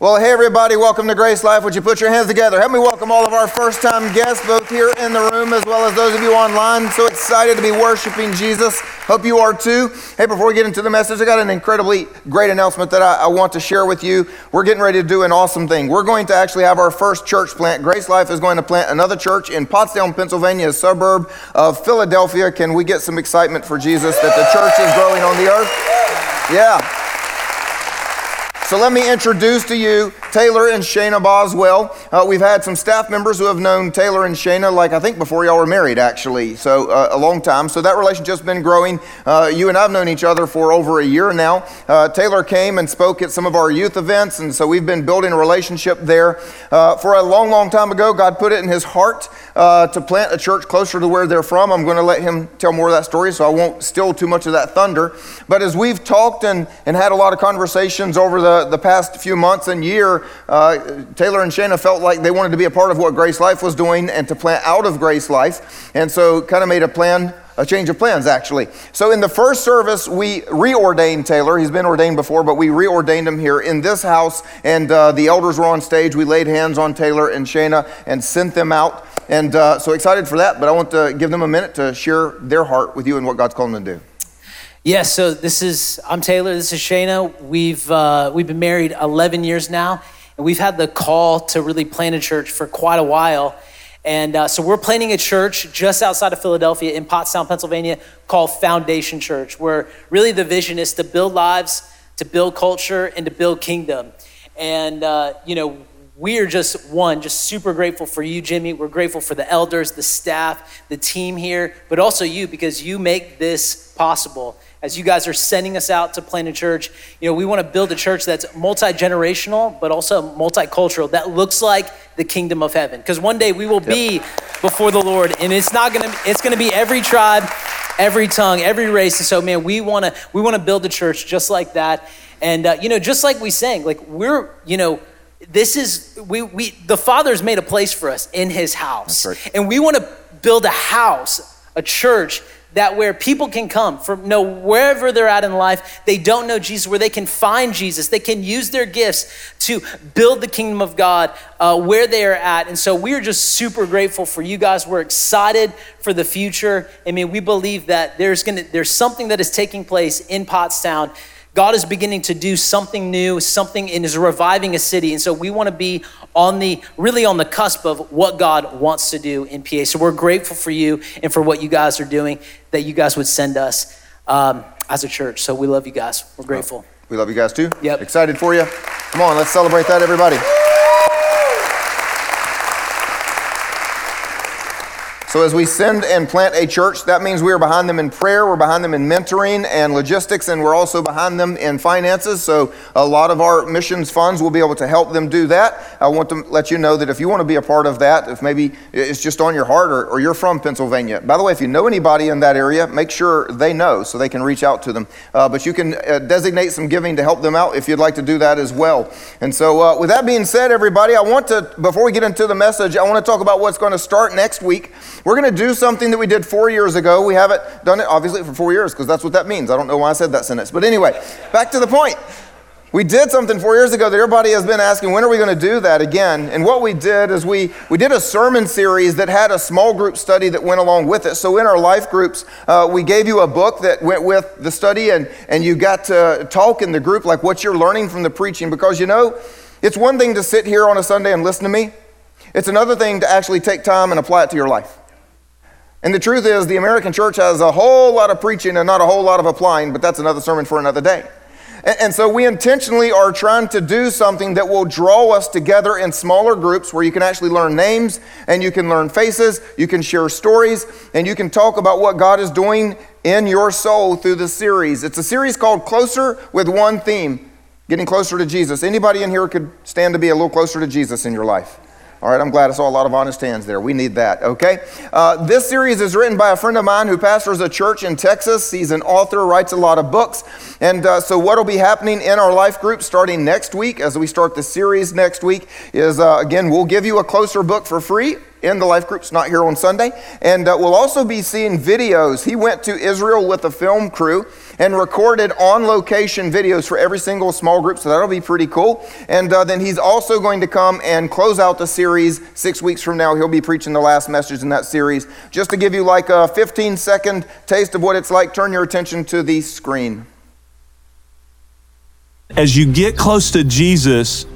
Well, hey everybody, welcome to GraceLife. Would you put your hands together? Help me welcome all of our first time guests, both here in the room as well as those of you online. So excited to be worshiping Jesus. Hope you are too. Hey, before we get into the message, I got an incredibly great announcement that I, I want to share with you. We're getting ready to do an awesome thing. We're going to actually have our first church plant. GraceLife is going to plant another church in Pottstown, Pennsylvania, a suburb of Philadelphia. Can we get some excitement for Jesus that the church is growing on the earth? Yeah. So let me introduce to you Taylor and Shayna Boswell. Uh, we've had some staff members who have known Taylor and Shayna, like I think before y'all were married, actually, so uh, a long time. So that relationship's been growing. Uh, you and I've known each other for over a year now. Uh, Taylor came and spoke at some of our youth events, and so we've been building a relationship there. Uh, for a long, long time ago, God put it in his heart uh, to plant a church closer to where they're from. I'm going to let him tell more of that story, so I won't steal too much of that thunder. But as we've talked and, and had a lot of conversations over the, the past few months and year, uh, Taylor and Shayna felt like they wanted to be a part of what GraceLife was doing and to plant out of GraceLife. And so kind of made a plan a change of plans actually. So in the first service, we reordained Taylor. He's been ordained before, but we reordained him here in this house. And uh, the elders were on stage. We laid hands on Taylor and Shayna and sent them out. And uh, so excited for that. But I want to give them a minute to share their heart with you and what God's calling them to do. Yes, yeah, so this is, I'm Taylor, this is Shayna. We've, uh, we've been married 11 years now, and we've had the call to really plant a church for quite a while. And uh, so we're planting a church just outside of Philadelphia in Pottstown, Pennsylvania, called Foundation Church, where really the vision is to build lives, to build culture, and to build kingdom. And, uh, you know, we are just one, just super grateful for you, Jimmy. We're grateful for the elders, the staff, the team here, but also you because you make this possible as you guys are sending us out to plant a church, you know, we want to build a church that's multi generational, but also multicultural, that looks like the kingdom of heaven. Because one day we will be before the Lord, and it's not gonna, it's gonna be every tribe, every tongue, every race. And so, man, we wanna, we wanna build a church just like that. And, uh, you know, just like we sang, like we're, you know, this is, we, we, the Father's made a place for us in his house. Right. And we wanna build a house, a church that where people can come from know wherever they're at in life they don't know jesus where they can find jesus they can use their gifts to build the kingdom of god uh, where they are at. And so we're just super grateful for you guys. We're excited for the future. I mean we believe that there's gonna there's something that is taking place in pottstown God is beginning to do something new, something and is reviving a city. And so we want to be on the really on the cusp of what God wants to do in PA. So we're grateful for you and for what you guys are doing, that you guys would send us um, as a church. So we love you guys. We're grateful. We love you guys too. Yep. Excited for you. Come on, let's celebrate that, everybody. So, as we send and plant a church, that means we are behind them in prayer, we're behind them in mentoring and logistics, and we're also behind them in finances. So, a lot of our missions funds will be able to help them do that. I want to let you know that if you want to be a part of that, if maybe it's just on your heart or, or you're from Pennsylvania, by the way, if you know anybody in that area, make sure they know so they can reach out to them. Uh, but you can uh, designate some giving to help them out if you'd like to do that as well. And so, uh, with that being said, everybody, I want to, before we get into the message, I want to talk about what's going to start next week. We're going to do something that we did four years ago. We haven't done it, obviously, for four years because that's what that means. I don't know why I said that sentence. But anyway, back to the point. We did something four years ago that everybody has been asking, when are we going to do that again? And what we did is we, we did a sermon series that had a small group study that went along with it. So in our life groups, uh, we gave you a book that went with the study, and, and you got to talk in the group like what you're learning from the preaching. Because you know, it's one thing to sit here on a Sunday and listen to me, it's another thing to actually take time and apply it to your life. And the truth is, the American church has a whole lot of preaching and not a whole lot of applying, but that's another sermon for another day. And, so we intentionally are trying to do something that will draw us together in smaller groups where you can actually learn names and you can learn faces, you can share stories, and you can talk about what God is doing in your soul through the series. It's a series called Closer with one theme, getting closer to Jesus. Anybody in here could stand to be a little closer to Jesus in your life? All right, I'm glad I saw a lot of honest hands there. We need that, okay? Uh, this series is written by a friend of mine who pastors a church in Texas. He's an author, writes a lot of books. And uh, so, what will be happening in our life group starting next week, as we start the series next week, is uh, again, we'll give you a closer book for free in the life groups, not here on Sunday. And uh, we'll also be seeing videos. He went to Israel with a film crew and recorded on location videos for every single small group. So that'll be pretty cool. And uh, then he's also going to come and close out the series six weeks from now. He'll be preaching the last message in that series. Just to give you like a 15 second taste of what it's like, turn your attention to the screen. As you get close to Jesus,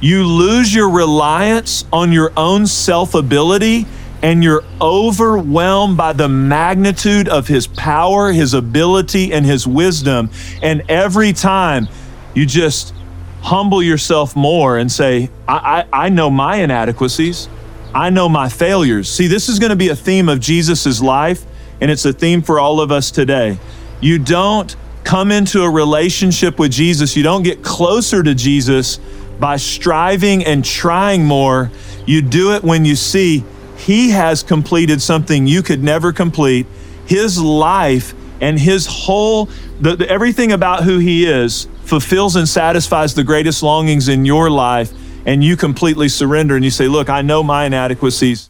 you lose your reliance on your own self ability and you're overwhelmed by the magnitude of his power, his ability, and his wisdom. And every time you just humble yourself more and say, I, I, I know my inadequacies, I know my failures. See, this is going to be a theme of Jesus' life, and it's a theme for all of us today. You don't come into a relationship with Jesus, you don't get closer to Jesus by striving and trying more. You do it when you see He has completed something you could never complete. His life and His whole, the, the, everything about who He is fulfills and satisfies the greatest longings in your life. And you completely surrender and you say, Look, I know my inadequacies.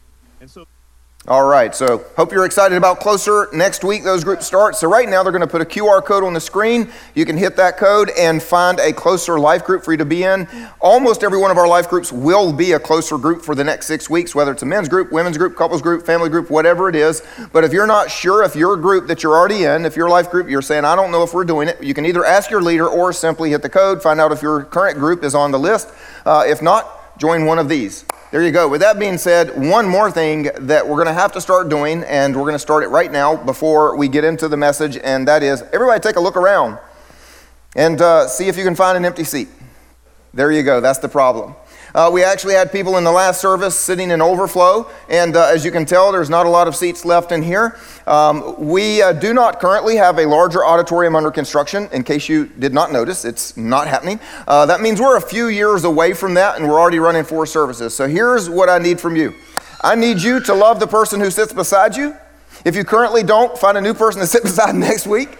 All right, so hope you're excited about Closer. Next week, those groups start. So, right now, they're going to put a QR code on the screen. You can hit that code and find a Closer life group for you to be in. Almost every one of our life groups will be a Closer group for the next six weeks, whether it's a men's group, women's group, couples group, family group, whatever it is. But if you're not sure if your group that you're already in, if your life group, you're saying, I don't know if we're doing it, you can either ask your leader or simply hit the code, find out if your current group is on the list. Uh, if not, join one of these. There you go. With that being said, one more thing that we're going to have to start doing, and we're going to start it right now before we get into the message, and that is everybody take a look around and uh, see if you can find an empty seat. There you go. That's the problem. Uh, we actually had people in the last service sitting in overflow, and uh, as you can tell, there's not a lot of seats left in here. Um, we uh, do not currently have a larger auditorium under construction. In case you did not notice, it's not happening. Uh, that means we're a few years away from that, and we're already running four services. So here's what I need from you I need you to love the person who sits beside you. If you currently don't, find a new person to sit beside next week.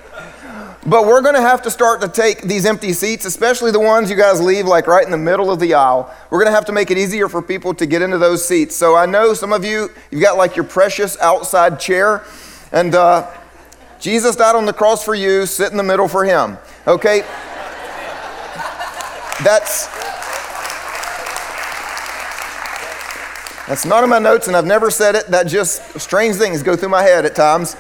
But we're going to have to start to take these empty seats, especially the ones you guys leave like right in the middle of the aisle. We're going to have to make it easier for people to get into those seats. So I know some of you, you've got like your precious outside chair, and uh, Jesus died on the cross for you, sit in the middle for him. Okay? That's. That's not in my notes, and I've never said it. That just strange things go through my head at times.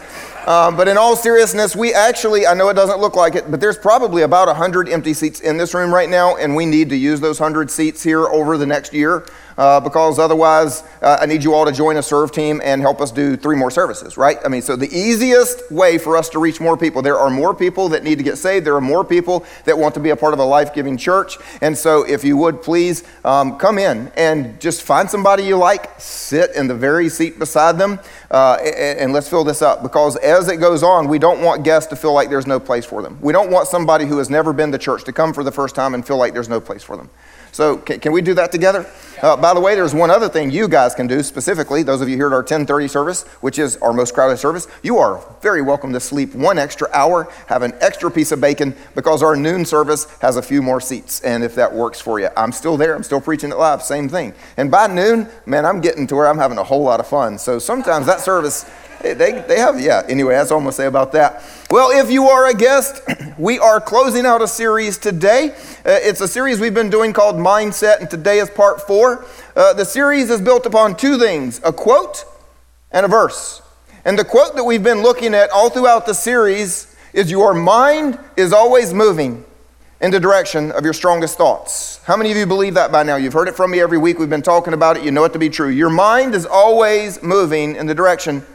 Um, but in all seriousness, we actually, I know it doesn't look like it, but there's probably about 100 empty seats in this room right now, and we need to use those 100 seats here over the next year uh, because otherwise uh, I need you all to join a serve team and help us do three more services, right? I mean, so the easiest way for us to reach more people, there are more people that need to get saved. There are more people that want to be a part of a life giving church. And so if you would please um, come in and just find somebody you like, sit in the very seat beside them, uh, and, and let's fill this up because as it goes on, we don't want guests to feel like there's no place for them. We don't want somebody who has never been to church to come for the first time and feel like there's no place for them. So, can, can we do that together? Uh, by the way, there's one other thing you guys can do specifically. Those of you here at our 1030 service, which is our most crowded service, you are very welcome to sleep one extra hour, have an extra piece of bacon, because our noon service has a few more seats. And if that works for you, I'm still there. I'm still preaching it live. Same thing. And by noon, man, I'm getting to where I'm having a whole lot of fun. So sometimes that service they, they have, yeah. Anyway, that's all I'm going to say about that. Well, if you are a guest, we are closing out a series today. Uh, it's a series we've been doing called Mindset, and today is part four. Uh, the series is built upon two things a quote and a verse. And the quote that we've been looking at all throughout the series is Your mind is always moving in the direction of your strongest thoughts. How many of you believe that by now? You've heard it from me every week. We've been talking about it. You know it to be true. Your mind is always moving in the direction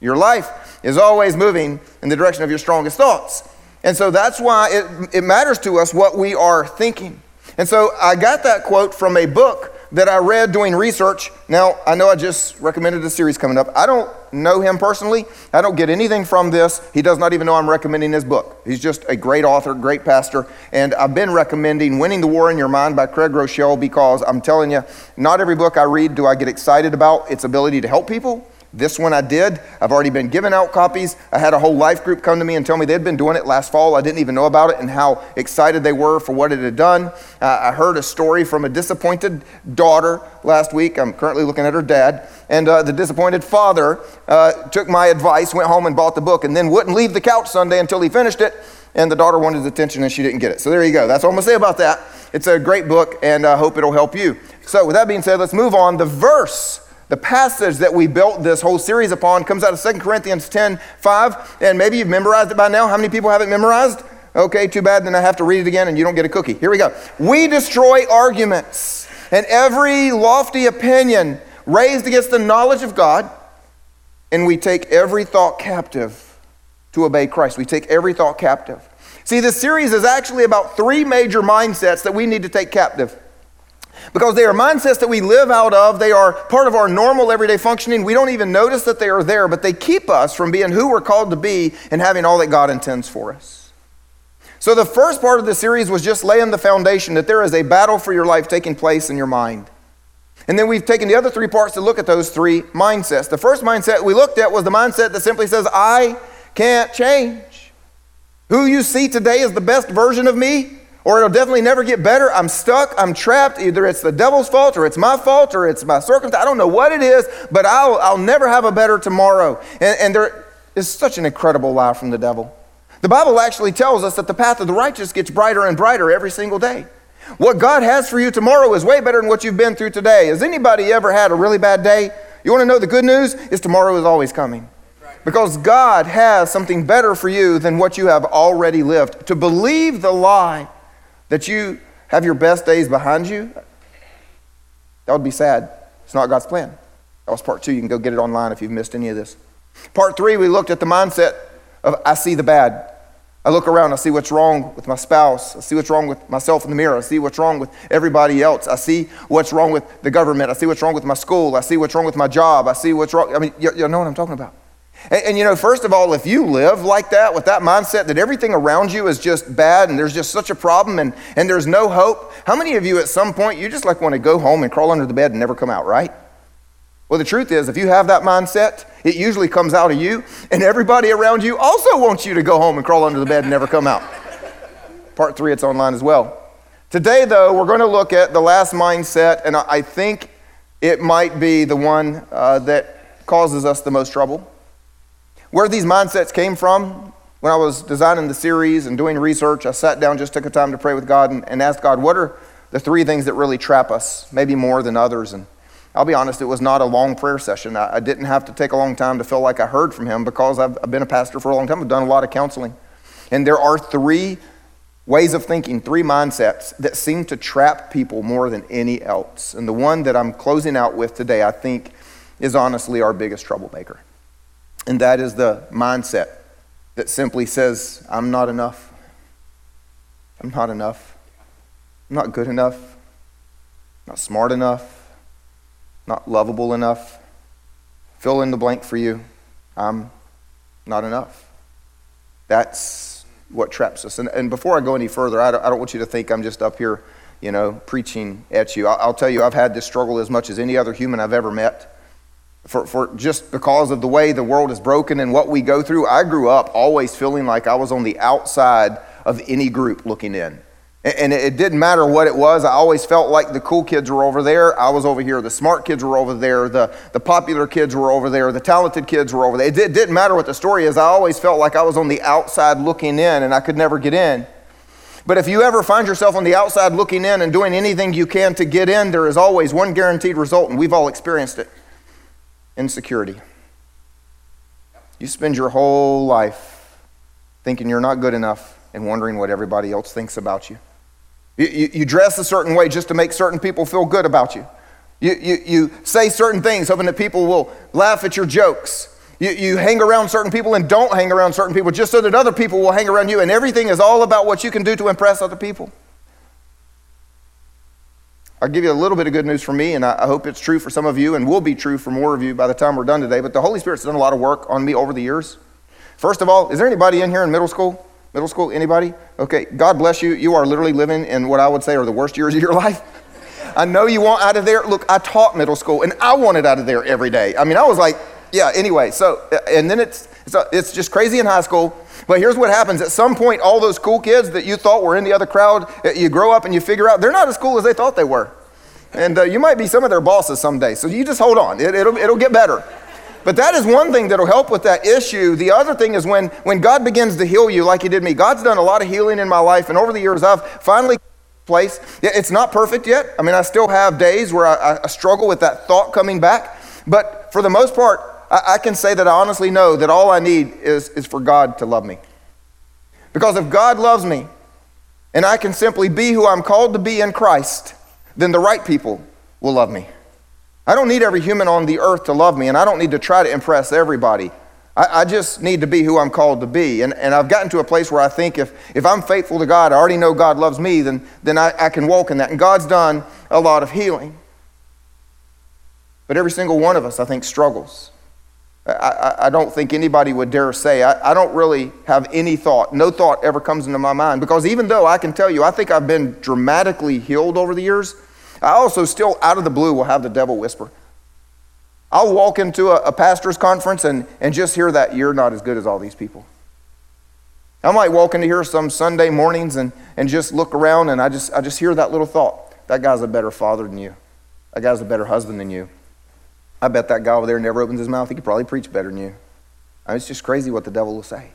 your life is always moving in the direction of your strongest thoughts. And so that's why it, it matters to us what we are thinking. And so I got that quote from a book that I read doing research. Now, I know I just recommended a series coming up. I don't know him personally. I don't get anything from this. He does not even know I'm recommending his book. He's just a great author, great pastor. And I've been recommending Winning the War in Your Mind by Craig Groeschel because I'm telling you, not every book I read do I get excited about its ability to help people. This one I did. I've already been giving out copies. I had a whole life group come to me and tell me they'd been doing it last fall. I didn't even know about it and how excited they were for what it had done. Uh, I heard a story from a disappointed daughter last week. I'm currently looking at her dad. And uh, the disappointed father uh, took my advice, went home and bought the book, and then wouldn't leave the couch Sunday until he finished it. and the daughter wanted his attention and she didn't get it. So there you go. That's all I'm going to say about that. It's a great book, and I hope it'll help you. So, with that being said, let's move on. The verse the passage that we built this whole series upon comes out of 2 Corinthians 10 5. And maybe you've memorized it by now. How many people have it memorized? Okay, too bad. Then I have to read it again and you don't get a cookie. Here we go. We destroy arguments and every lofty opinion raised against the knowledge of God, and we take every thought captive to obey Christ. We take every thought captive. See, this series is actually about three major mindsets that we need to take captive because they are mindsets that we live out of. They are part of our normal everyday functioning. We don't even notice that they are there, but they keep us from being who we're called to be and having all that God intends for us. So, the first part of the series was just laying the foundation that there is a battle for your life taking place in your mind. And then we've taken the other three parts to look at those three mindsets. The first mindset we looked at was the mindset that simply says, I can't change. Who you see today is the best version of me or it'll definitely never get better. I'm stuck, I'm trapped. Either it's the devil's fault, or it's my fault, or it's my circumstance. I don't know what it is, but I'll, I'll never have a better tomorrow. And, and there is such an incredible lie from the devil. The Bible actually tells us that the path of the righteous gets brighter and brighter every single day. What God has for you tomorrow is way better than what you've been through today. Has anybody ever had a really bad day? You want to know the good news? Is tomorrow is always coming. Because God has something better for you than what you have already lived. To believe the lie that you have your best days behind you, that would be sad. It's not God's plan. That was part two. You can go get it online if you've missed any of this. Part three, we looked at the mindset of I see the bad. I look around, I see what's wrong with my spouse. I see what's wrong with myself in the mirror. I see what's wrong with everybody else. I see what's wrong with the government. I see what's wrong with my school. I see what's wrong with my job. I see what's wrong. I mean, you, you know what I'm talking about. And, and, you know, first of all, if you live like that with that mindset that everything around you is just bad and there's just such a problem and, and there's no hope, how many of you at some point you just like want to go home and crawl under the bed and never come out, right? Well, the truth is, if you have that mindset, it usually comes out of you, and everybody around you also wants you to go home and crawl under the bed and never come out. Part three, it's online as well. Today, though, we're going to look at the last mindset, and I think it might be the one uh, that causes us the most trouble. Where these mindsets came from, when I was designing the series and doing research, I sat down, just took a time to pray with God and, and asked God, what are the three things that really trap us, maybe more than others? And I'll be honest, it was not a long prayer session. I, didn't have to take a long time to feel like I heard from Him because I've, I've been a pastor for a long time. I've done a lot of counseling. And there are three ways of thinking, three mindsets that seem to trap people more than any else. And the one that I'm closing out with today, I think, is honestly our biggest troublemaker. And that is the mindset that simply says, I'm not enough. I'm not enough. I'm not good enough. Not smart enough. Not lovable enough. Fill in the blank for you. I'm not enough. That's what traps us. And, and before I go any further, I don't, I don't, want you to think I'm just up here, you know, preaching at you. I'll, I'll tell you, I've had this struggle as much as any other human I've ever met for, for just because of the way the world is broken and what we go through. I grew up always feeling like I was on the outside of any group looking in. And it didn't matter what it was. I always felt like the cool kids were over there. I was over here. The smart kids were over there. The, the popular kids were over there. The talented kids were over there. It didn't matter what the story is. I always felt like I was on the outside looking in and I could never get in. But if you ever find yourself on the outside looking in and doing anything you can to get in, there is always one guaranteed result, and we've all experienced it insecurity. You spend your whole life thinking you're not good enough and wondering what everybody else thinks about you. You, you, you dress a certain way just to make certain people feel good about you. You, you. you say certain things hoping that people will laugh at your jokes. You, you hang around certain people and don't hang around certain people just so that other people will hang around you, and everything is all about what you can do to impress other people. I'll give you a little bit of good news for me, and I hope it's true for some of you, and will be true for more of you by the time we're done today. But the Holy Spirit's done a lot of work on me over the years. First of all, is there anybody in here in middle school? Middle school? Anybody? Okay, God bless you. You are literally living in what I would say are the worst years of your life. I know you want out of there. Look, I taught middle school, and I wanted out of there every day. I mean, I was like, yeah, anyway. So, and then it's, it's, it's just crazy in high school. But here's what happens at some point, all those cool kids that you thought were in the other crowd, uh, you grow up and you figure out they're not as cool as they thought they were. And uh, you might be some of their bosses someday. So you just hold on, it, will it'll get better. But that is one thing that'll help with that issue. The other thing is when, when God begins to heal you like He did me. God's done a lot of healing in my life, and over the years, I've finally place. It's not perfect yet. I mean, I still have days where I, I struggle with that thought coming back. But for the most part, I, I can say that I honestly know that all I need is, is for God to love me. Because if God loves me and I can simply be who I'm called to be in Christ, then the right people will love me. I don't need every human on the earth to love me, and I don't need to try to impress everybody. I, I, just need to be who I'm called to be. And, and I've gotten to a place where I think if, if I'm faithful to God, I already know God loves me, then, then I, I can walk in that. And God's done a lot of healing. But every single one of us, I think, struggles. I, I, don't think anybody would dare say, I, I don't really have any thought. No thought ever comes into my mind. Because even though I can tell you, I think I've been dramatically healed over the years, I also still, out of the blue, will have the devil whisper. I'll walk into a, a pastor's conference and, and just hear that you're not as good as all these people. I might walk into here some Sunday mornings and, and just look around and I just, I just hear that little thought that guy's a better father than you. That guy's a better husband than you. I bet that guy over there never opens his mouth. He could probably preach better than you. I mean, it's just crazy what the devil will say.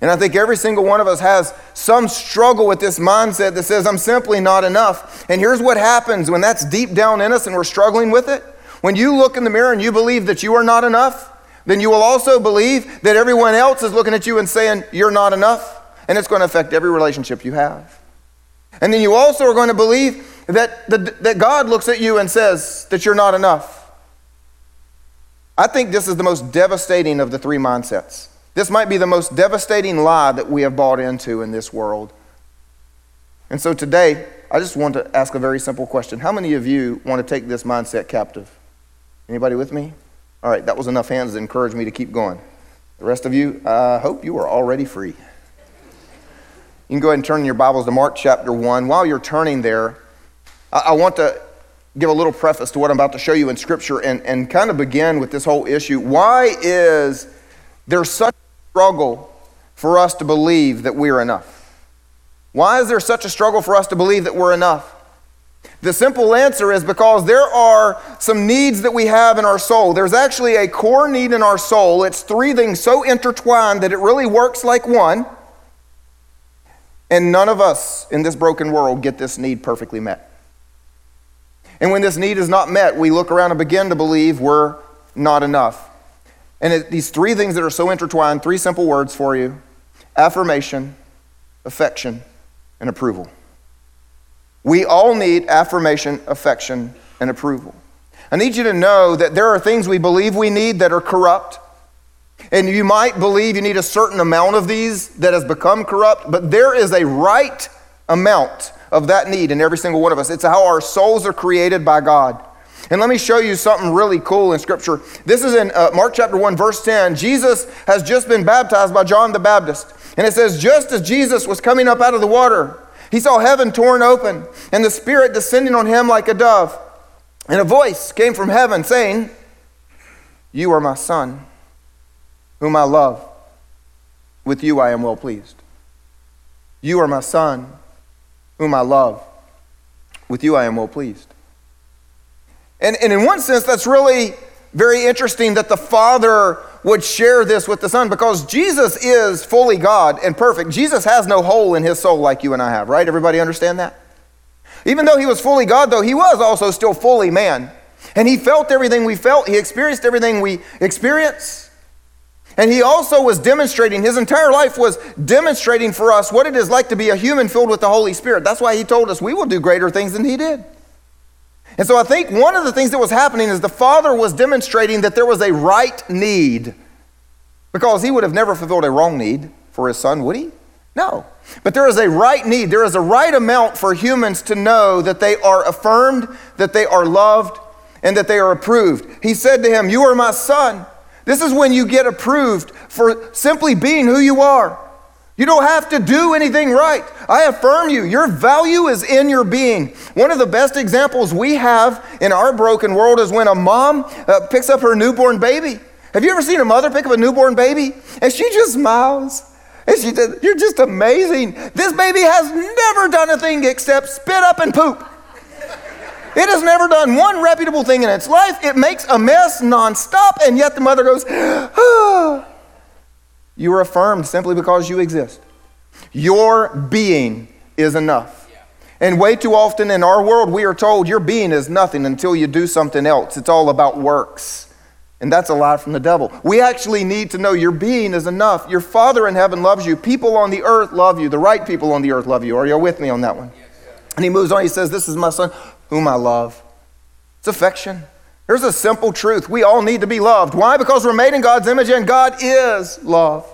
And I think every single one of us has some struggle with this mindset that says, I'm simply not enough. And here's what happens when that's deep down in us and we're struggling with it. When you look in the mirror and you believe that you are not enough, then you will also believe that everyone else is looking at you and saying, You're not enough. And it's going to affect every relationship you have. And then you also are going to believe that, the, that God looks at you and says that you're not enough. I think this is the most devastating of the three mindsets. This might be the most devastating lie that we have bought into in this world. And so today, I just want to ask a very simple question. How many of you want to take this mindset captive? Anybody with me? All right, that was enough hands to encourage me to keep going. The rest of you, I hope you are already free. You can go ahead and turn your Bibles to Mark chapter 1. While you're turning there, I want to give a little preface to what I'm about to show you in Scripture and, and kind of begin with this whole issue. Why is there such a struggle for us to believe that we're enough? Why is there such a struggle for us to believe that we're enough? The simple answer is because there are some needs that we have in our soul. There's actually a core need in our soul. It's three things so intertwined that it really works like one. And none of us in this broken world get this need perfectly met. And when this need is not met, we look around and begin to believe we're not enough. And it, these three things that are so intertwined, three simple words for you affirmation, affection, and approval. We all need affirmation, affection, and approval. I need you to know that there are things we believe we need that are corrupt. And you might believe you need a certain amount of these that has become corrupt, but there is a right amount of that need in every single one of us. It's how our souls are created by God. And let me show you something really cool in Scripture. This is in uh, Mark chapter 1, verse 10. Jesus has just been baptized by John the Baptist. And it says, just as Jesus was coming up out of the water, he saw heaven torn open and the Spirit descending on him like a dove. And a voice came from heaven saying, You are my Son, whom I love. With you I am well pleased. You are my Son, whom I love. With you I am well pleased. And, and in one sense, that's really very interesting that the Father would share this with the Son because Jesus is fully God and perfect. Jesus has no hole in his soul like you and I have, right? Everybody understand that? Even though he was fully God, though, he was also still fully man. And he felt everything we felt, he experienced everything we experience. And he also was demonstrating, his entire life was demonstrating for us what it is like to be a human filled with the Holy Spirit. That's why he told us we will do greater things than he did. And so I think one of the things that was happening is the father was demonstrating that there was a right need. Because he would have never fulfilled a wrong need for his son, would he? No. But there is a right need. There is a right amount for humans to know that they are affirmed, that they are loved, and that they are approved. He said to him, You are my son. This is when you get approved for simply being who you are. You don't have to do anything right. I affirm you. Your value is in your being. One of the best examples we have in our broken world is when a mom uh, picks up her newborn baby. Have you ever seen a mother pick up a newborn baby? And she just smiles. And she says, You're just amazing. This baby has never done a thing except spit up and poop. It has never done one reputable thing in its life. It makes a mess nonstop, and yet the mother goes, ah. You are affirmed simply because you exist. Your being is enough. And way too often in our world, we are told your being is nothing until you do something else. It's all about works. And that's a lie from the devil. We actually need to know your being is enough. Your Father in heaven loves you. People on the earth love you. The right people on the earth love you. Are you with me on that one? And he moves on. He says, This is my son, whom I love. It's affection. Here's a simple truth. We all need to be loved. Why? Because we're made in God's image and God is love.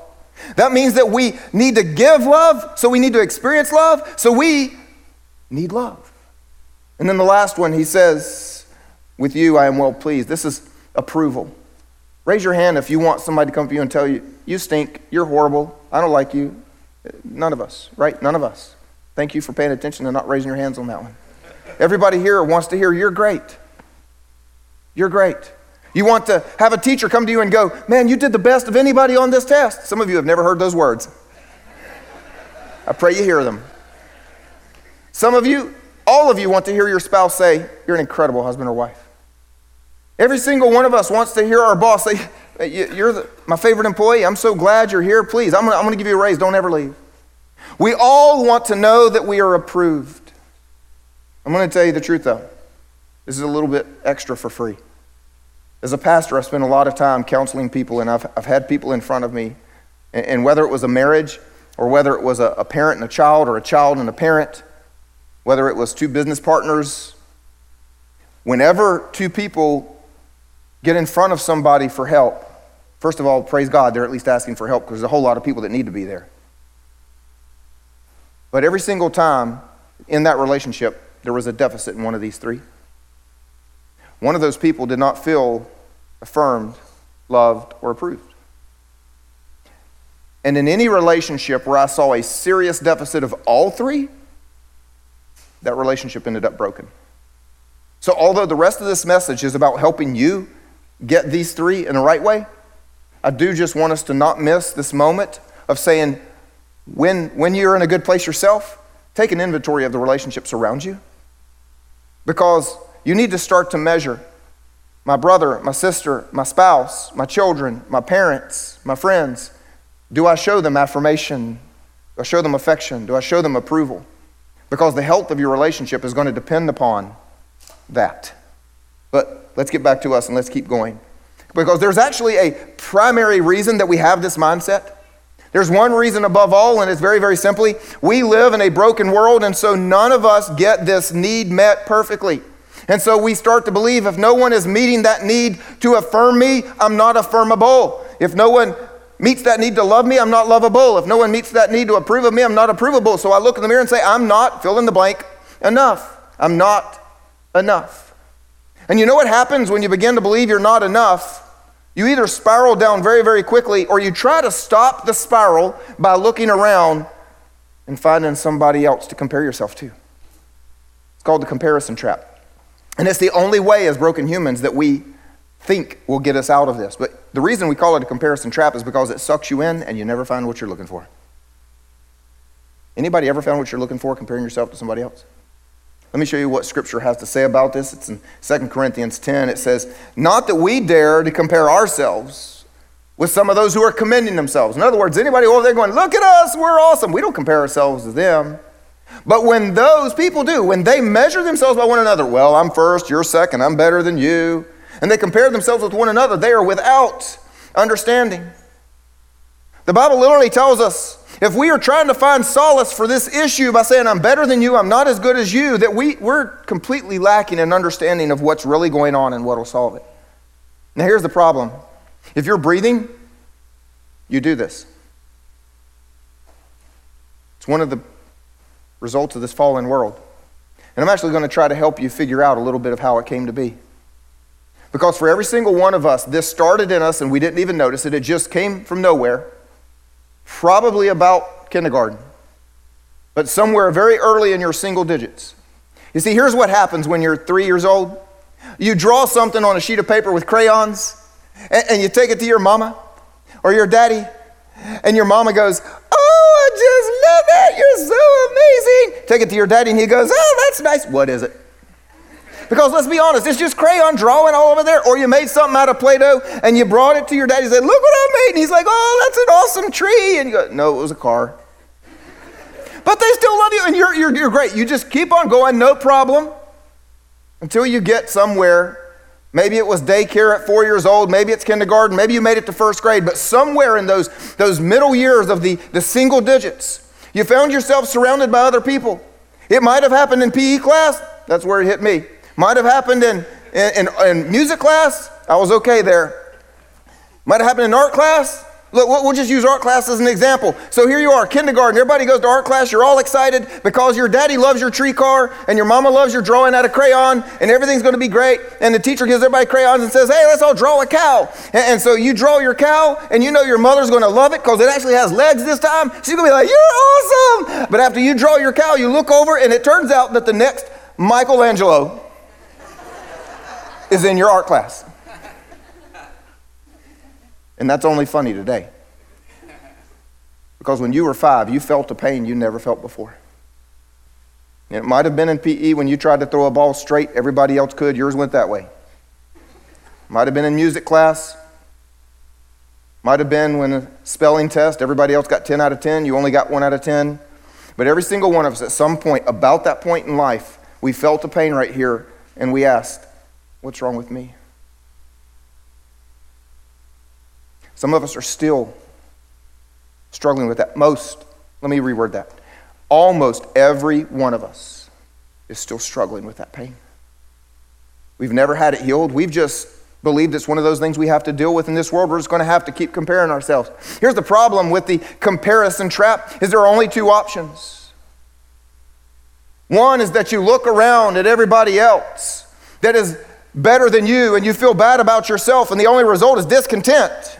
That means that we need to give love, so we need to experience love, so we need love. And then the last one, he says, With you I am well pleased. This is approval. Raise your hand if you want somebody to come to you and tell you, You stink, you're horrible, I don't like you. None of us, right? None of us. Thank you for paying attention and not raising your hands on that one. Everybody here wants to hear, You're great. You're great. You want to have a teacher come to you and go, Man, you did the best of anybody on this test. Some of you have never heard those words. I pray you hear them. Some of you, all of you, want to hear your spouse say, You're an incredible husband or wife. Every single one of us wants to hear our boss say, You're the, my favorite employee. I'm so glad you're here. Please, I'm going to give you a raise. Don't ever leave. We all want to know that we are approved. I'm going to tell you the truth, though. This is a little bit extra for free. As a pastor, I spend a lot of time counseling people, and I've, I've had people in front of me, and, and whether it was a marriage or whether it was a, a parent and a child or a child and a parent, whether it was two business partners, whenever two people get in front of somebody for help, first of all, praise God, they're at least asking for help because there's a whole lot of people that need to be there. But every single time in that relationship, there was a deficit in one of these three. One of those people did not feel affirmed, loved, or approved. And in any relationship where I saw a serious deficit of all three, that relationship ended up broken. So, although the rest of this message is about helping you get these three in the right way, I do just want us to not miss this moment of saying, when, when you're in a good place yourself, take an inventory of the relationships around you. Because you need to start to measure my brother, my sister, my spouse, my children, my parents, my friends. Do I show them affirmation? Do I show them affection? Do I show them approval? Because the health of your relationship is going to depend upon that. But let's get back to us and let's keep going. Because there's actually a primary reason that we have this mindset. There's one reason above all, and it's very, very simply we live in a broken world, and so none of us get this need met perfectly. And so we start to believe if no one is meeting that need to affirm me, I'm not affirmable. If no one meets that need to love me, I'm not lovable. If no one meets that need to approve of me, I'm not approvable. So I look in the mirror and say, I'm not, fill in the blank, enough. I'm not enough. And you know what happens when you begin to believe you're not enough? You either spiral down very, very quickly or you try to stop the spiral by looking around and finding somebody else to compare yourself to. It's called the comparison trap. And it's the only way as broken humans that we think will get us out of this. But the reason we call it a comparison trap is because it sucks you in and you never find what you're looking for. Anybody ever found what you're looking for comparing yourself to somebody else? Let me show you what Scripture has to say about this. It's in 2 Corinthians 10. It says, Not that we dare to compare ourselves with some of those who are commending themselves. In other words, anybody over there going, Look at us, we're awesome. We don't compare ourselves to them. But when those people do, when they measure themselves by one another, well, I'm first, you're second, I'm better than you, and they compare themselves with one another, they are without understanding. The Bible literally tells us if we are trying to find solace for this issue by saying, I'm better than you, I'm not as good as you, that we, we're completely lacking an understanding of what's really going on and what will solve it. Now, here's the problem if you're breathing, you do this. It's one of the results of this fallen world. And I'm actually going to try to help you figure out a little bit of how it came to be. Because for every single one of us, this started in us and we didn't even notice it. It just came from nowhere probably about kindergarten, but somewhere very early in your single digits. You see, here's what happens when you're three years old you draw something on a sheet of paper with crayons, and, and you take it to your mama or your daddy, and your mama goes, Oh, I just love that. You're so amazing. Take it to your daddy, and he goes, Oh, that's nice. What is it? Because let's be honest, it's just crayon drawing all over there. Or you made something out of Play Doh and you brought it to your dad. You said, Look what I made. And he's like, Oh, that's an awesome tree. And you go, No, it was a car. But they still love you and you're, you're, you're great. You just keep on going, no problem, until you get somewhere. Maybe it was daycare at four years old, maybe it's kindergarten, maybe you made it to first grade, but somewhere in those, those middle years of the, the single digits, you found yourself surrounded by other people. It might have happened in PE class, that's where it hit me. Might have happened in, in, in, music class, I was okay there. Might have happened in art class, Look, we'll just use art class as an example. So here you are, kindergarten. Everybody goes to art class. You're all excited because your daddy loves your tree car and your mama loves your drawing out of crayon and everything's going to be great. And the teacher gives everybody crayons and says, hey, let's all draw a cow. And, so you draw your cow and you know your mother's going to love it because it actually has legs this time. She's going to be like, you're awesome. But after you draw your cow, you look over and it turns out that the next Michelangelo is in your art class. And that's only funny today. Because when you were five, you felt a pain you never felt before. And it might have been in PE when you tried to throw a ball straight, everybody else could, yours went that way. Might have been in music class. Might have been when a spelling test, everybody else got 10 out of 10, you only got 1 out of 10. But every single one of us at some point, about that point in life, we felt a pain right here and we asked, What's wrong with me? Some of us are still struggling with that. Most, let me reword that. Almost every one of us is still struggling with that pain. We've never had it healed. We've just believed it's one of those things we have to deal with in this world. We're just going to have to keep comparing ourselves. Here's the problem with the comparison trap is there are only two options. One is that you look around at everybody else that is better than you and you feel bad about yourself and the only result is discontent.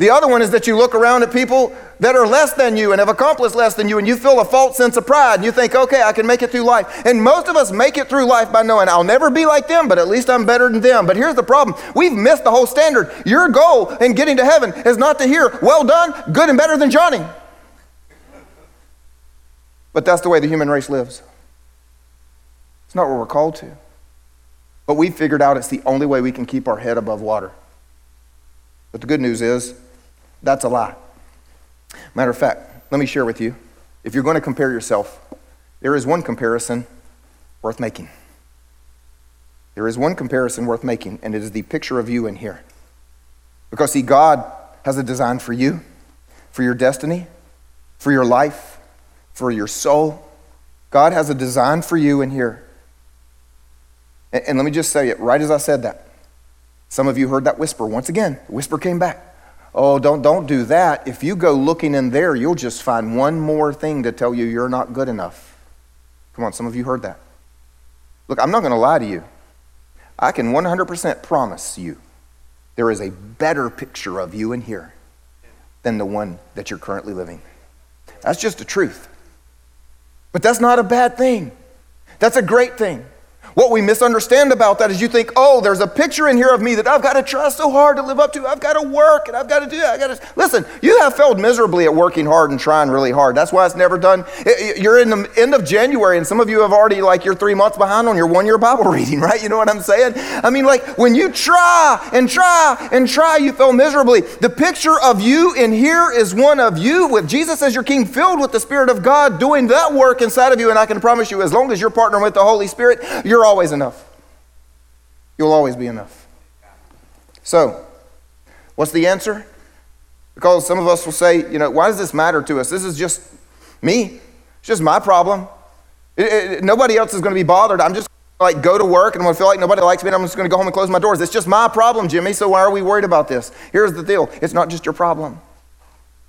The other one is that you look around at people that are less than you and have accomplished less than you, and you feel a false sense of pride, and you think, okay, I can make it through life. And most of us make it through life by knowing I'll never be like them, but at least I'm better than them. But here's the problem we've missed the whole standard. Your goal in getting to heaven is not to hear, well done, good and better than Johnny. But that's the way the human race lives. It's not what we're called to. But we've figured out it's the only way we can keep our head above water. But the good news is, that's a lie. Matter of fact, let me share with you if you're going to compare yourself, there is one comparison worth making. There is one comparison worth making, and it is the picture of you in here. Because, see, God has a design for you, for your destiny, for your life, for your soul. God has a design for you in here. And, and let me just say it right as I said that. Some of you heard that whisper once again. The whisper came back. Oh, don't, don't do that. If you go looking in there, you'll just find one more thing to tell you you're not good enough. Come on, some of you heard that. Look, I'm not going to lie to you. I can 100% promise you there is a better picture of you in here than the one that you're currently living. That's just the truth. But that's not a bad thing. That's a great thing. What we misunderstand about that is you think, oh, there's a picture in here of me that I've got to try so hard to live up to. I've got to work and I've got to do that. I got to listen. You have failed miserably at working hard and trying really hard. That's why it's never done. You're in the end of January, and some of you have already like you're three months behind on your one-year Bible reading, right? You know what I'm saying? I mean, like when you try and try and try, you fail miserably. The picture of you in here is one of you with Jesus as your King, filled with the Spirit of God, doing that work inside of you. And I can promise you, as long as you're partnering with the Holy Spirit, you're you're always enough. You'll always be enough. So, what's the answer? Because some of us will say, you know, why does this matter to us? This is just me. It's just my problem. It, it, nobody else is going to be bothered. I'm just like go to work and I'm going to feel like nobody likes me and I'm just going to go home and close my doors. It's just my problem, Jimmy. So why are we worried about this? Here's the deal. It's not just your problem.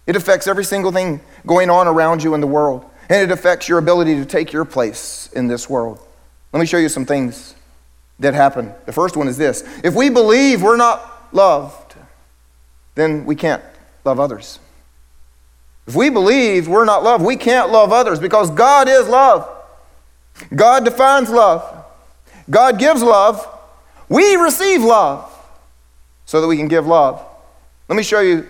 It affects every single thing going on around you in the world. And it affects your ability to take your place in this world. Let me show you some things that happen. The first one is this if we believe we're not loved, then we can't love others. If we believe we're not loved, we can't love others because God is love. God defines love. God gives love. We receive love so that we can give love. Let me show you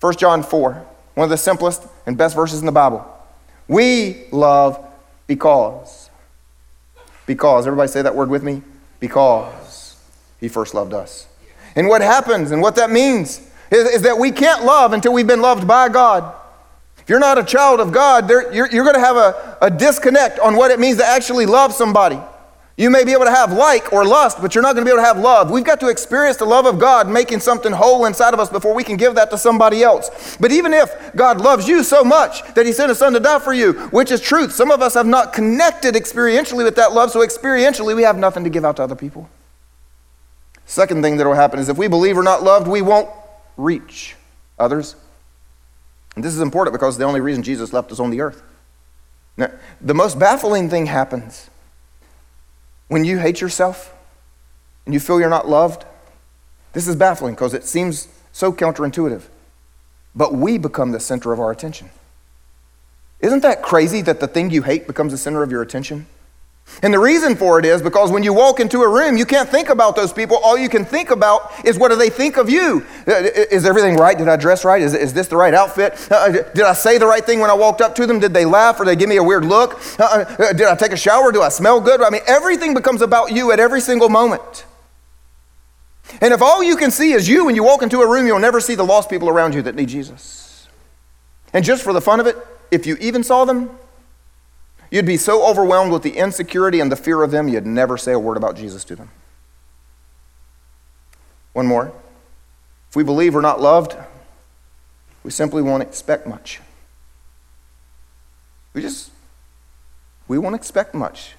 1 John 4, one of the simplest and best verses in the Bible. We love because Because, everybody say that word with me? Because he first loved us. And what happens and what that means is, is that we can't love until we've been loved by God. If you're not a child of God, you're, you're going to have a, a disconnect on what it means to actually love somebody. You may be able to have like or lust, but you're not going to be able to have love. We've got to experience the love of God making something whole inside of us before we can give that to somebody else. But even if God loves you so much that He sent His Son to die for you, which is truth, some of us have not connected experientially with that love, so experientially we have nothing to give out to other people. Second thing that will happen is if we believe we're not loved, we won't reach others. And this is important because the only reason Jesus left us on the earth. Now, the most baffling thing happens when you hate yourself and you feel you're not loved, this is baffling because it seems so counterintuitive. But we become the center of our attention. Isn't that crazy that the thing you hate becomes the center of your attention? And the reason for it is because when you walk into a room, you can't think about those people. All you can think about is what do they think of you? Uh, is everything right? Did I dress right? Is, is this the right outfit? Uh, uh did I say the right thing when I walked up to them? Did they laugh or they give me a weird look? Uh, uh, did I take a shower? Do I smell good? I mean, everything becomes about you at every single moment. And if all you can see is you when you walk into a room, you'll never see the lost people around you that need Jesus. And just for the fun of it, if you even saw them, You'd be so overwhelmed with the insecurity and the fear of them, you'd never say a word about Jesus to them. One more. If we believe we're not loved, we simply won't expect much. We just, we won't expect much.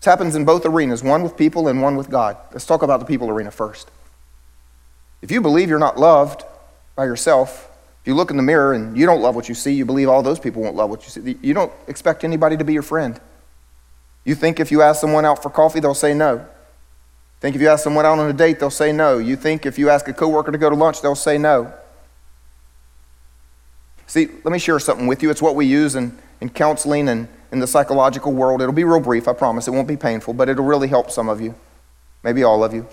This happens in both arenas, one with people and one with God. Let's talk about the people arena first. If you believe you're not loved by yourself, you look in the mirror and you don't love what you see, you believe all those people won't love what you see. You don't expect anybody to be your friend. You think if you ask someone out for coffee, they'll say no. Think if you ask someone out on a date, they'll say no. You think if you ask a coworker to go to lunch, they'll say no. See, let me share something with you. It's what we use in, in counseling and in the psychological world. It'll be real brief, I promise. It won't be painful, but it'll really help some of you, maybe all of you.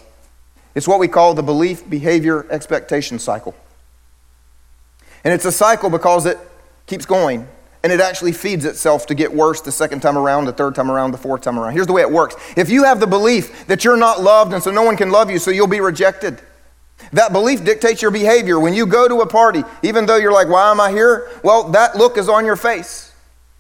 It's what we call the belief behavior expectation cycle. And it's a cycle because it keeps going. And it actually feeds itself to get worse the second time around, the third time around, the fourth time around. Here's the way it works. If you have the belief that you're not loved and so no one can love you, so you'll be rejected, that belief dictates your behavior. When you go to a party, even though you're like, why am I here? Well, that look is on your face.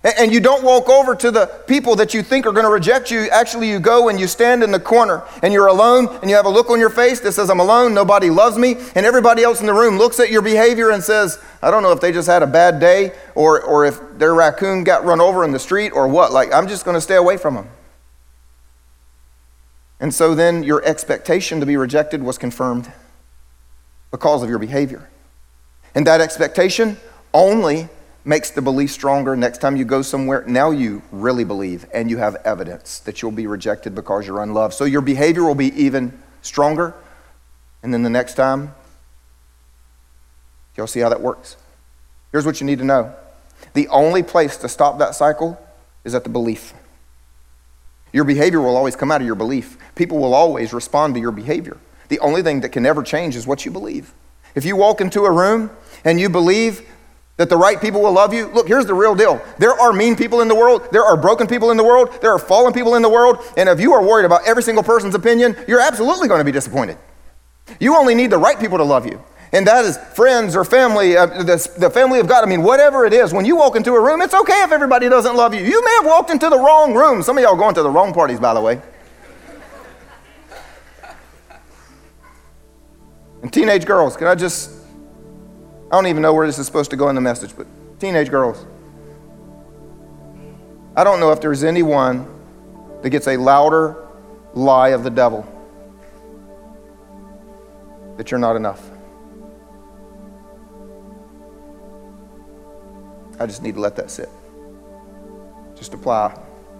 And you don't walk over to the people that you think are going to reject you. Actually, you go and you stand in the corner and you're alone and you have a look on your face that says, I'm alone, nobody loves me. And everybody else in the room looks at your behavior and says, I don't know if they just had a bad day or, or if their raccoon got run over in the street or what. Like, I'm just going to stay away from them. And so then your expectation to be rejected was confirmed because of your behavior. And that expectation only makes the belief stronger. Next time you go somewhere, now you really believe and you have evidence that you'll be rejected because you're unloved. So your behavior will be even stronger. And then the next time, y'all see how that works? Here's what you need to know the only place to stop that cycle is at the belief. Your behavior will always come out of your belief. People will always respond to your behavior. The only thing that can never change is what you believe. If you walk into a room and you believe that the right people will love you. Look, here's the real deal. There are mean people in the world. There are broken people in the world. There are fallen people in the world. And if you are worried about every single person's opinion, you're absolutely going to be disappointed. You only need the right people to love you. And that is friends or family, uh, the, the family of God. I mean, whatever it is, when you walk into a room, it's okay if everybody doesn't love you. You may have walked into the wrong room. Some of y'all going to the wrong parties, by the way. And teenage girls, can I just I don't even know where this is supposed to go in the message, but teenage girls. I don't know if there's anyone that gets a louder lie of the devil that you're not enough. I just need to let that sit. Just apply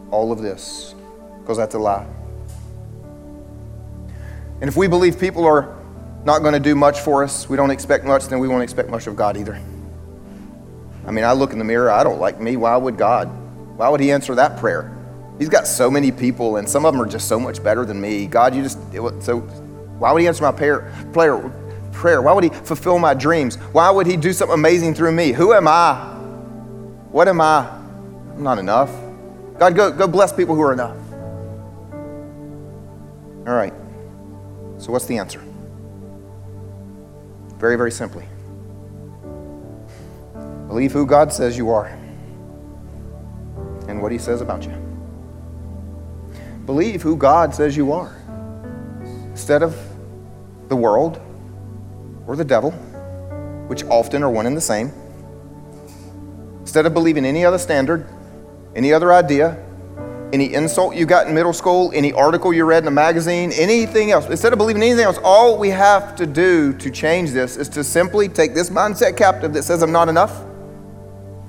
all of this because that's a lie. And if we believe people are not going to do much for us, we don't expect much, then we won't expect much of God either. I mean, I look in the mirror, I don't like me. Why would God? Why would He answer that prayer? He's got so many people, and some of them are just so much better than me. God, you just, so why would He answer my prayer? prayer? prayer? Why would He fulfill my dreams? Why would He do something amazing through me? Who am I? What am I? I'm not enough. God, go, go bless people who are enough. All right. So, what's the answer? Very, very simply believe who God says you are and what He says about you. Believe who God says you are instead of the world or the devil, which often are one and the same. Instead of believing any other standard, any other idea, any insult you got in middle school, any article you read in a magazine, anything else, instead of believing anything else, all we have to do to change this is to simply take this mindset captive that says I'm not enough.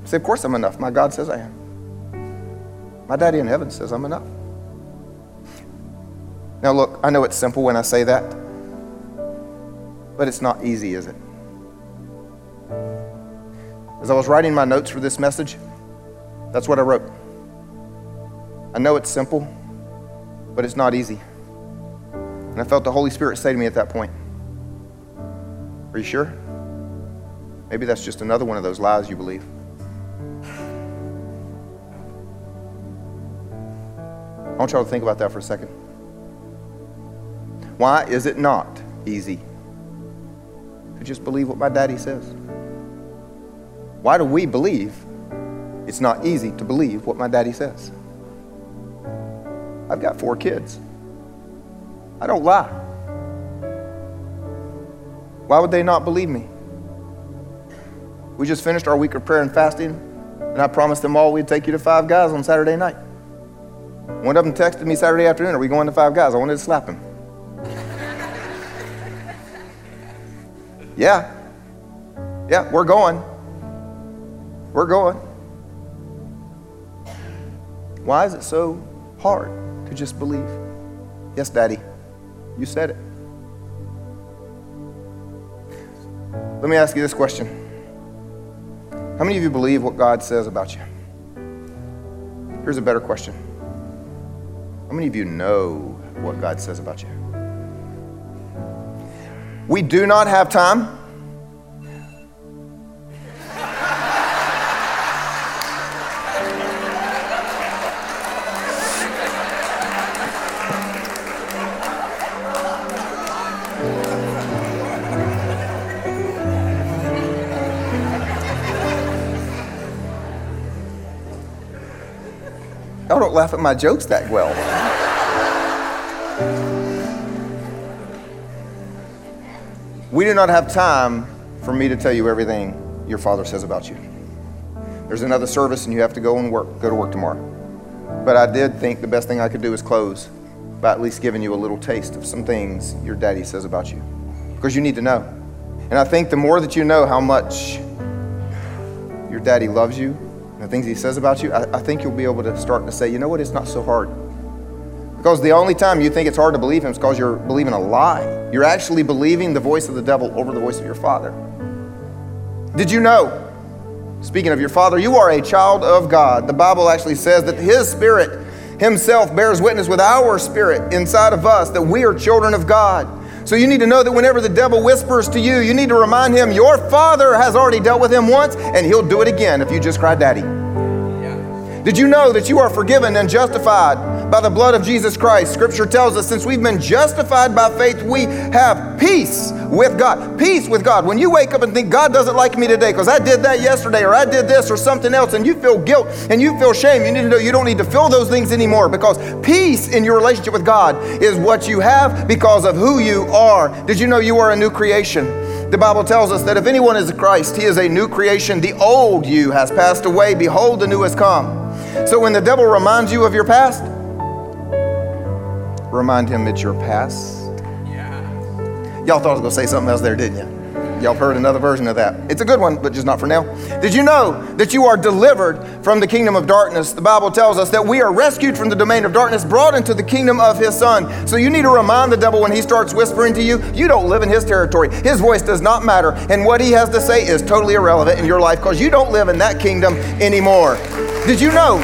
Say, of course I'm enough. My God says I am. My daddy in heaven says I'm enough. Now, look, I know it's simple when I say that, but it's not easy, is it? As I was writing my notes for this message, that's what I wrote. I know it's simple, but it's not easy. And I felt the Holy Spirit say to me at that point, Are you sure? Maybe that's just another one of those lies you believe. I want y'all to think about that for a second. Why is it not easy to just believe what my daddy says? Why do we believe it's not easy to believe what my daddy says? I've got four kids. I don't lie. Why would they not believe me? We just finished our week of prayer and fasting, and I promised them all we'd take you to Five Guys on Saturday night. One of them texted me Saturday afternoon, Are we going to Five Guys? I wanted to slap him. yeah. Yeah, we're going. We're going. Why is it so hard to just believe? Yes, Daddy, you said it. Let me ask you this question How many of you believe what God says about you? Here's a better question How many of you know what God says about you? We do not have time. Laugh at my jokes that well. We do not have time for me to tell you everything your father says about you. There's another service and you have to go and work, go to work tomorrow. But I did think the best thing I could do is close by at least giving you a little taste of some things your daddy says about you. Because you need to know. And I think the more that you know how much your daddy loves you, the things he says about you, I, I think you'll be able to start to say, you know what, it's not so hard. Because the only time you think it's hard to believe him is because you're believing a lie. You're actually believing the voice of the devil over the voice of your father. Did you know? Speaking of your father, you are a child of God. The Bible actually says that his spirit himself bears witness with our spirit inside of us that we are children of God. So you need to know that whenever the devil whispers to you, you need to remind him your father has already dealt with him once and he'll do it again if you just cry daddy. Did you know that you are forgiven and justified by the blood of Jesus Christ? Scripture tells us since we've been justified by faith, we have peace with God. Peace with God. When you wake up and think, God doesn't like me today because I did that yesterday or I did this or something else, and you feel guilt and you feel shame, you need to know you don't need to feel those things anymore because peace in your relationship with God is what you have because of who you are. Did you know you are a new creation? The Bible tells us that if anyone is a Christ, he is a new creation. The old you has passed away. Behold, the new has come. So when the devil reminds you of your past, remind him it's your past. Yeah. Y'all thought I was going to say something else there, didn't you? Y'all heard another version of that. It's a good one, but just not for now. Did you know that you are delivered from the kingdom of darkness? The Bible tells us that we are rescued from the domain of darkness, brought into the kingdom of his son. So you need to remind the devil when he starts whispering to you, you don't live in his territory. His voice does not matter, and what he has to say is totally irrelevant in your life because you don't live in that kingdom anymore. Did you know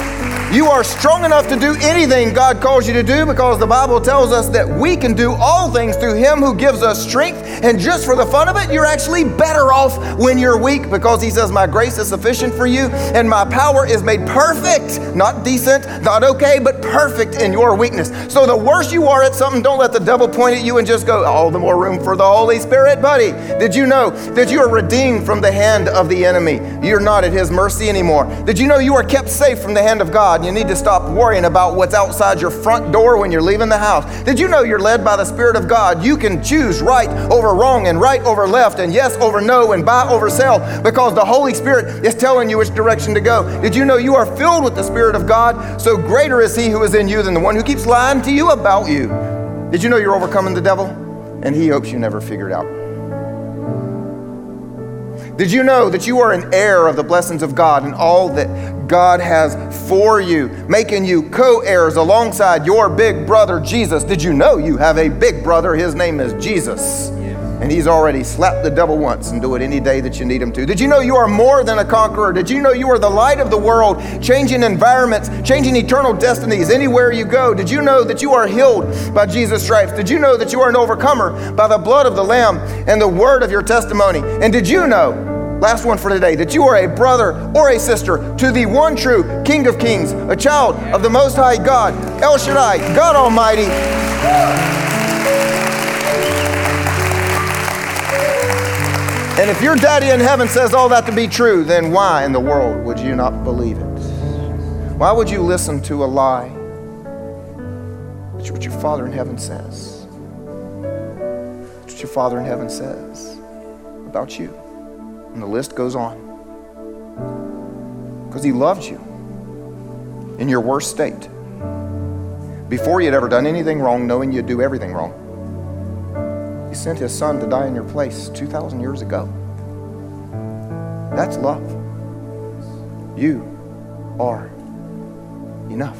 You are strong enough to do anything God calls you to do because the Bible tells us that we can do all things through Him who gives us strength. And just for the fun of it, you're actually better off when you're weak because He says, My grace is sufficient for you and my power is made perfect, not decent, not okay, but perfect in your weakness. So the worse you are at something, don't let the devil point at you and just go, All the more room for the Holy Spirit, buddy. Did you know that you are redeemed from the hand of the enemy? You're not at His mercy anymore. Did you know you are kept safe from the hand of God? You need to stop worrying about what's outside your front door when you're leaving the house. Did you know you're led by the Spirit of God? You can choose right over wrong and right over left and yes over no and buy over sell because the Holy Spirit is telling you which direction to go. Did you know you are filled with the Spirit of God? So greater is He who is in you than the one who keeps lying to you about you. Did you know you're overcoming the devil? And He hopes you never figure it out. Did you know that you are an heir of the blessings of God and all that God has for you, making you co heirs alongside your big brother Jesus? Did you know you have a big brother? His name is Jesus. And he's already slapped the devil once and do it any day that you need him to. Did you know you are more than a conqueror? Did you know you are the light of the world, changing environments, changing eternal destinies anywhere you go? Did you know that you are healed by Jesus' stripes? Did you know that you are an overcomer by the blood of the Lamb and the word of your testimony? And did you know Last one for today that you are a brother or a sister to the one true King of Kings, a child of the Most High God, El Shaddai, God Almighty. And if your daddy in heaven says all that to be true, then why in the world would you not believe it? Why would you listen to a lie? It's what your Father in heaven says. It's what your Father in heaven says about you. And the list goes on. Because he loved you in your worst state. Before you'd ever done anything wrong, knowing you'd do everything wrong. He sent his son to die in your place 2,000 years ago. That's love. You are enough.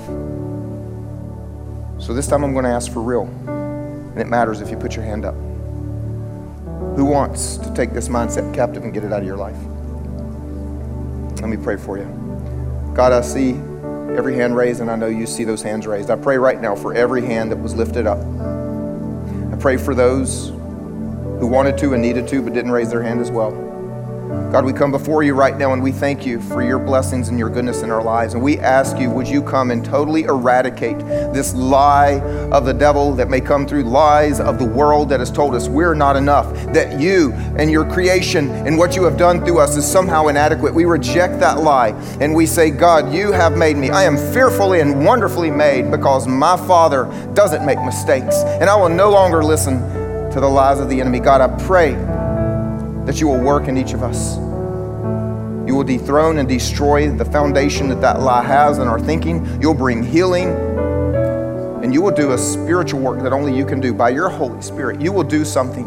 So this time I'm going to ask for real. And it matters if you put your hand up. Who wants to take this mindset captive and get it out of your life? Let me pray for you. God, I see every hand raised, and I know you see those hands raised. I pray right now for every hand that was lifted up. I pray for those who wanted to and needed to but didn't raise their hand as well. God, we come before you right now and we thank you for your blessings and your goodness in our lives. And we ask you, would you come and totally eradicate this lie of the devil that may come through lies of the world that has told us we're not enough, that you and your creation and what you have done through us is somehow inadequate. We reject that lie and we say, God, you have made me. I am fearfully and wonderfully made because my Father doesn't make mistakes. And I will no longer listen to the lies of the enemy. God, I pray that you will work in each of us. You will dethrone and destroy the foundation that that lie has in our thinking. You'll bring healing. And you will do a spiritual work that only you can do by your Holy Spirit. You will do something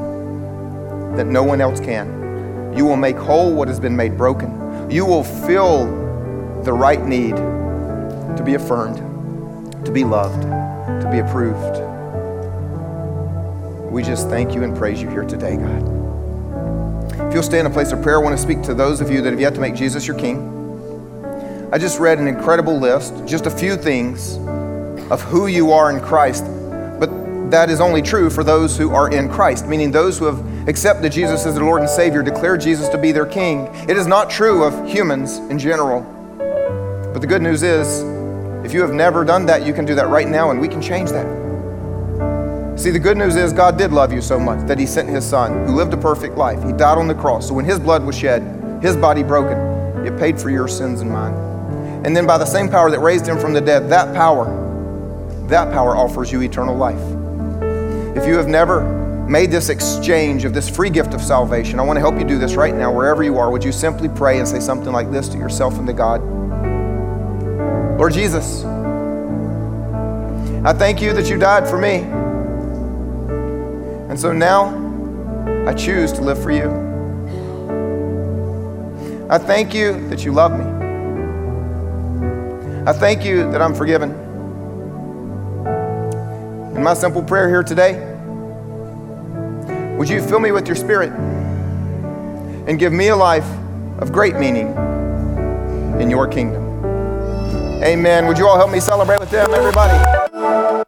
that no one else can. You will make whole what has been made broken. You will fill the right need to be affirmed, to be loved, to be approved. We just thank you and praise you here today, God. If you'll stay in a place of prayer, I want to speak to those of you that have yet to make Jesus your King. I just read an incredible list, just a few things of who you are in Christ, but that is only true for those who are in Christ, meaning those who have accepted Jesus as their Lord and Savior, declared Jesus to be their King. It is not true of humans in general. But the good news is, if you have never done that, you can do that right now, and we can change that. See, the good news is God did love you so much that He sent His Son, who lived a perfect life. He died on the cross. So when His blood was shed, His body broken, it paid for your sins and mine. And then by the same power that raised Him from the dead, that power, that power offers you eternal life. If you have never made this exchange of this free gift of salvation, I want to help you do this right now, wherever you are. Would you simply pray and say something like this to yourself and to God? Lord Jesus, I thank you that you died for me. And so now I choose to live for you. I thank you that you love me. I thank you that I'm forgiven. In my simple prayer here today, would you fill me with your spirit and give me a life of great meaning in your kingdom? Amen. Would you all help me celebrate with them, everybody?